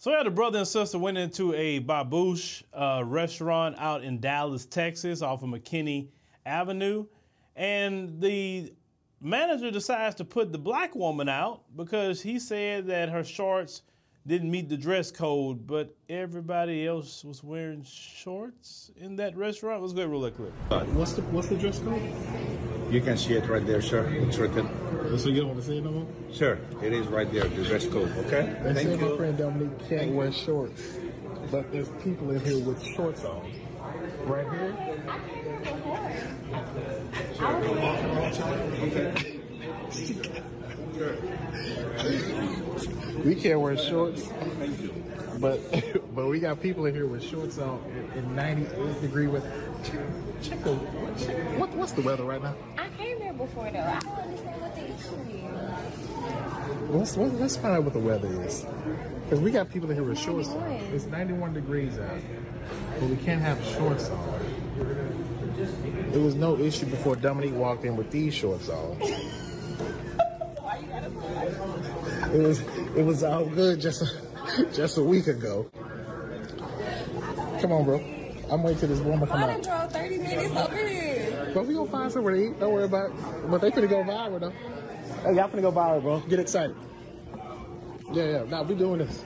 So, yeah, the brother and sister went into a Baboush uh, restaurant out in Dallas, Texas, off of McKinney Avenue. And the manager decides to put the black woman out because he said that her shorts didn't meet the dress code, but everybody else was wearing shorts in that restaurant. Let's go ahead and roll that clip. What's the what's the dress code? You can see it right there, sir. It's written. So you don't want to say it no more? Sir, it is right there, the dress code, okay? They Thank said my you. friend Dominique can't wear shorts, but there's people in here with shorts on. Right here. We can't wear shorts, but but we got people in here with shorts on in, in 98 degree weather. Check, check the check, what what's the weather right now? I came here before though. Let's, let's, find out what the weather is. Because we got people in here with shorts on. It's 91 degrees out. But we can't have shorts on. It was no issue before Dominique walked in with these shorts on. It was it was all good just a, just a week ago. Come on, bro. I'm waiting till this woman come I done out. drove 30 minutes over here. But we gonna find somewhere to eat. Don't worry about it. But they finna go viral though. Hey, y'all finna go viral, bro. Get excited. Yeah, yeah. Nah, we doing this.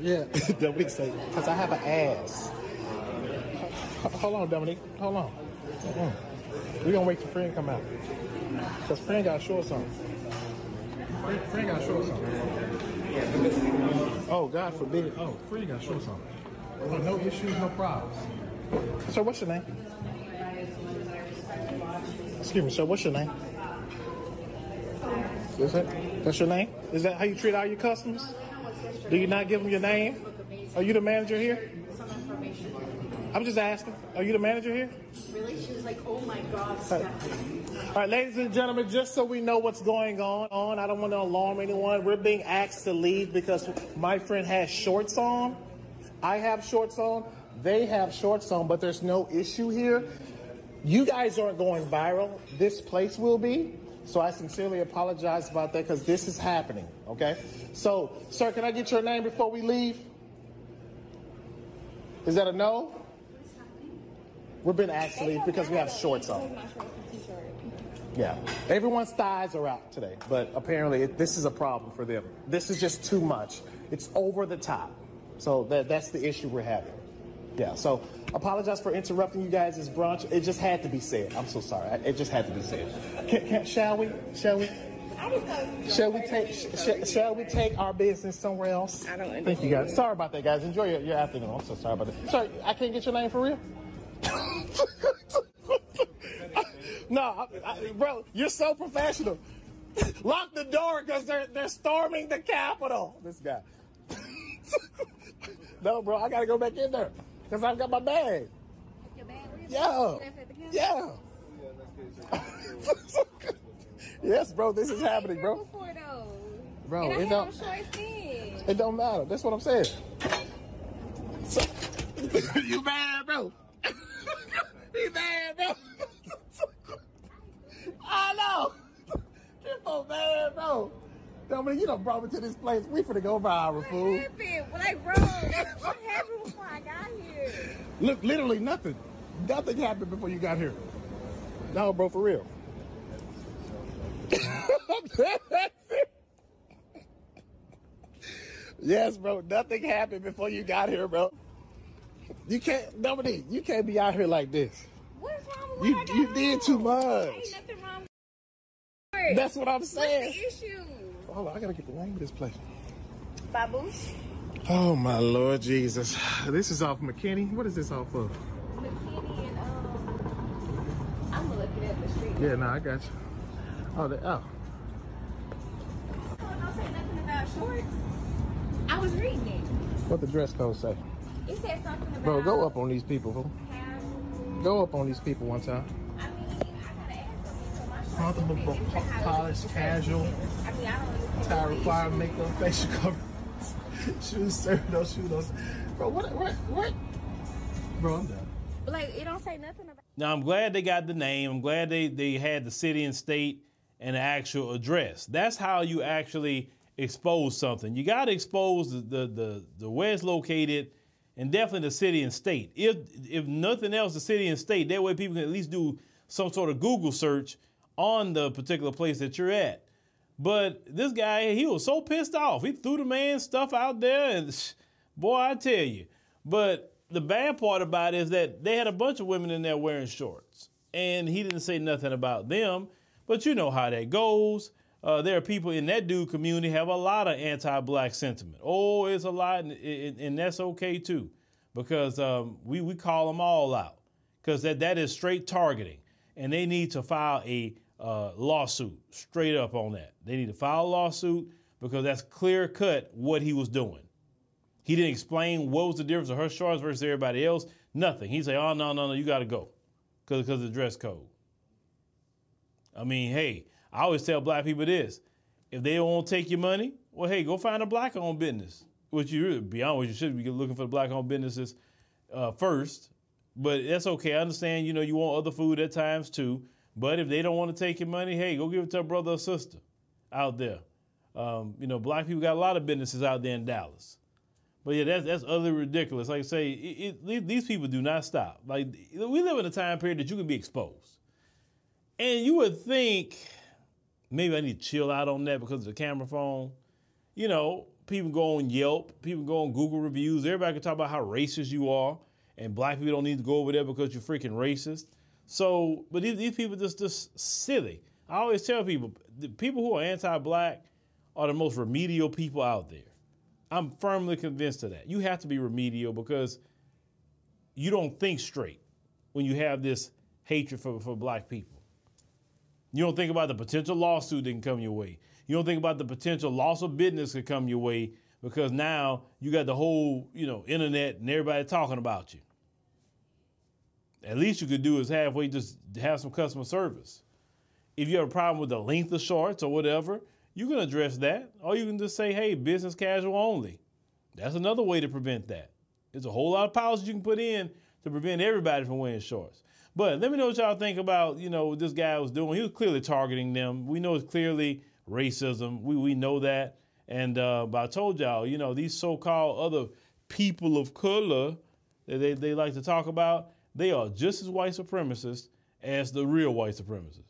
Yeah, Dominique say, cause I have an ass. Hold on, Dominique. Hold on. Hold on. We gonna wait till friend come out. Cause friend got shorts on. Friend, friend got shorts something. Oh, God forbid. Oh, friend got shorts on. Oh, no issues, no problems. So what's your name? Excuse me, sir. What's your name? Is that that's your name? Is that how you treat all your customers? Do you not give them your name? Are you the manager here? I'm just asking. Are you the manager here? Really? She was like, oh my god, All right, ladies and gentlemen, just so we know what's going on, on, I don't want to alarm anyone. We're being asked to leave because my friend has shorts on. I have shorts on. They have shorts on, but there's no issue here. You guys aren't going viral. This place will be. So I sincerely apologize about that because this is happening. Okay. So, sir, can I get your name before we leave? Is that a no? Asked to leave because we have shorts on. Yeah. Everyone's thighs are out today, but apparently it, this is a problem for them. This is just too much. It's over the top. So that, that's the issue we're having. Yeah. So apologize for interrupting you guys' brunch. It just had to be said. I'm so sorry. It just had to be said. Can, can, shall we? Shall we? Shall we take sh- sh- Shall we take our business somewhere else? I don't Thank you guys. Sorry about that, guys. Enjoy your, your afternoon. I'm so sorry about that. Sorry, I can't get your name for real. no, I, I, bro, you're so professional. Lock the door because they're they're storming the Capitol. This guy. no, bro, I gotta go back in there because I've got my bag. Yeah, yeah. yes, bro, this is happening, bro. Before. Bro, it don't- on shorts then. It don't matter. That's what I'm saying. So, you mad, bro? you mad, bro? I know. You're so mad, bro. Dominique, you done brought me to this place. We finna go viral, fool. happened? Like, bro, what happened before I got here? Look, literally nothing. Nothing happened before you got here. No, bro, for real. yes, bro. Nothing happened before you got here, bro. You can't, Dominique, you can't be out here like this. What's wrong with You what I got you did too much. Ain't nothing wrong with. That's what I'm What's saying. the issue? Hold on, I gotta get the name of this place. Baboush? Oh my Lord Jesus. This is off McKinney. What is this off of? McKinney and, um, I'm looking at the street. Yeah, no, I got you. Oh, the, oh. Don't say nothing about shorts. I was reading it. What the dress code say? It said something about. Bro, go up on these people, fool. Go up on these people one time. I mean, I gotta ask them. So my shorts Comfortable, fit into po- how polished, casual. I mean, I don't. Tie what's require makeup, facial cover, shoes, sir, no shoes, no. Bro, what, what, what? Bro, I'm done. Like, it don't say nothing about. Now I'm glad they got the name. I'm glad they, they had the city and state and the actual address. That's how you actually expose something. You got to expose the, the the the where it's located, and definitely the city and state. If if nothing else, the city and state. That way, people can at least do some sort of Google search on the particular place that you're at. But this guy, he was so pissed off. He threw the man's stuff out there, and boy, I tell you. But the bad part about it is that they had a bunch of women in there wearing shorts, and he didn't say nothing about them. But you know how that goes. Uh, there are people in that dude community have a lot of anti-black sentiment. Oh, it's a lot, and, and that's okay too, because um, we we call them all out, because that that is straight targeting, and they need to file a uh, lawsuit straight up on that. They need to file a lawsuit because that's clear cut what he was doing. He didn't explain what was the difference of her shorts versus everybody else. Nothing. He said, "Oh no, no, no, you got to go," because because of the dress code. I mean, hey, I always tell black people this: if they don't take your money, well, hey, go find a black-owned business. Which you really, be honest, you should be looking for the black-owned businesses uh, first. But that's okay. I understand. You know, you want other food at times too. But if they don't want to take your money, hey, go give it to a brother or sister out there. Um, you know, black people got a lot of businesses out there in Dallas. But yeah, that's that's utterly ridiculous. Like I say, it, it, these people do not stop. Like we live in a time period that you can be exposed, and you would think maybe I need to chill out on that because of the camera phone. You know, people go on Yelp, people go on Google reviews. Everybody can talk about how racist you are, and black people don't need to go over there because you're freaking racist. So, but these, these people just just silly. I always tell people, the people who are anti-black are the most remedial people out there. I'm firmly convinced of that. You have to be remedial because you don't think straight when you have this hatred for, for black people. You don't think about the potential lawsuit that can come your way. You don't think about the potential loss of business that come your way because now you got the whole, you know, internet and everybody talking about you. At least you could do is halfway just have some customer service. If you have a problem with the length of shorts or whatever, you can address that. Or you can just say, hey, business casual only. That's another way to prevent that. There's a whole lot of policies you can put in to prevent everybody from wearing shorts. But let me know what y'all think about, you know, what this guy was doing. He was clearly targeting them. We know it's clearly racism. We, we know that. And uh, but I told y'all, you know, these so-called other people of color that they, they like to talk about, they are just as white supremacists as the real white supremacists.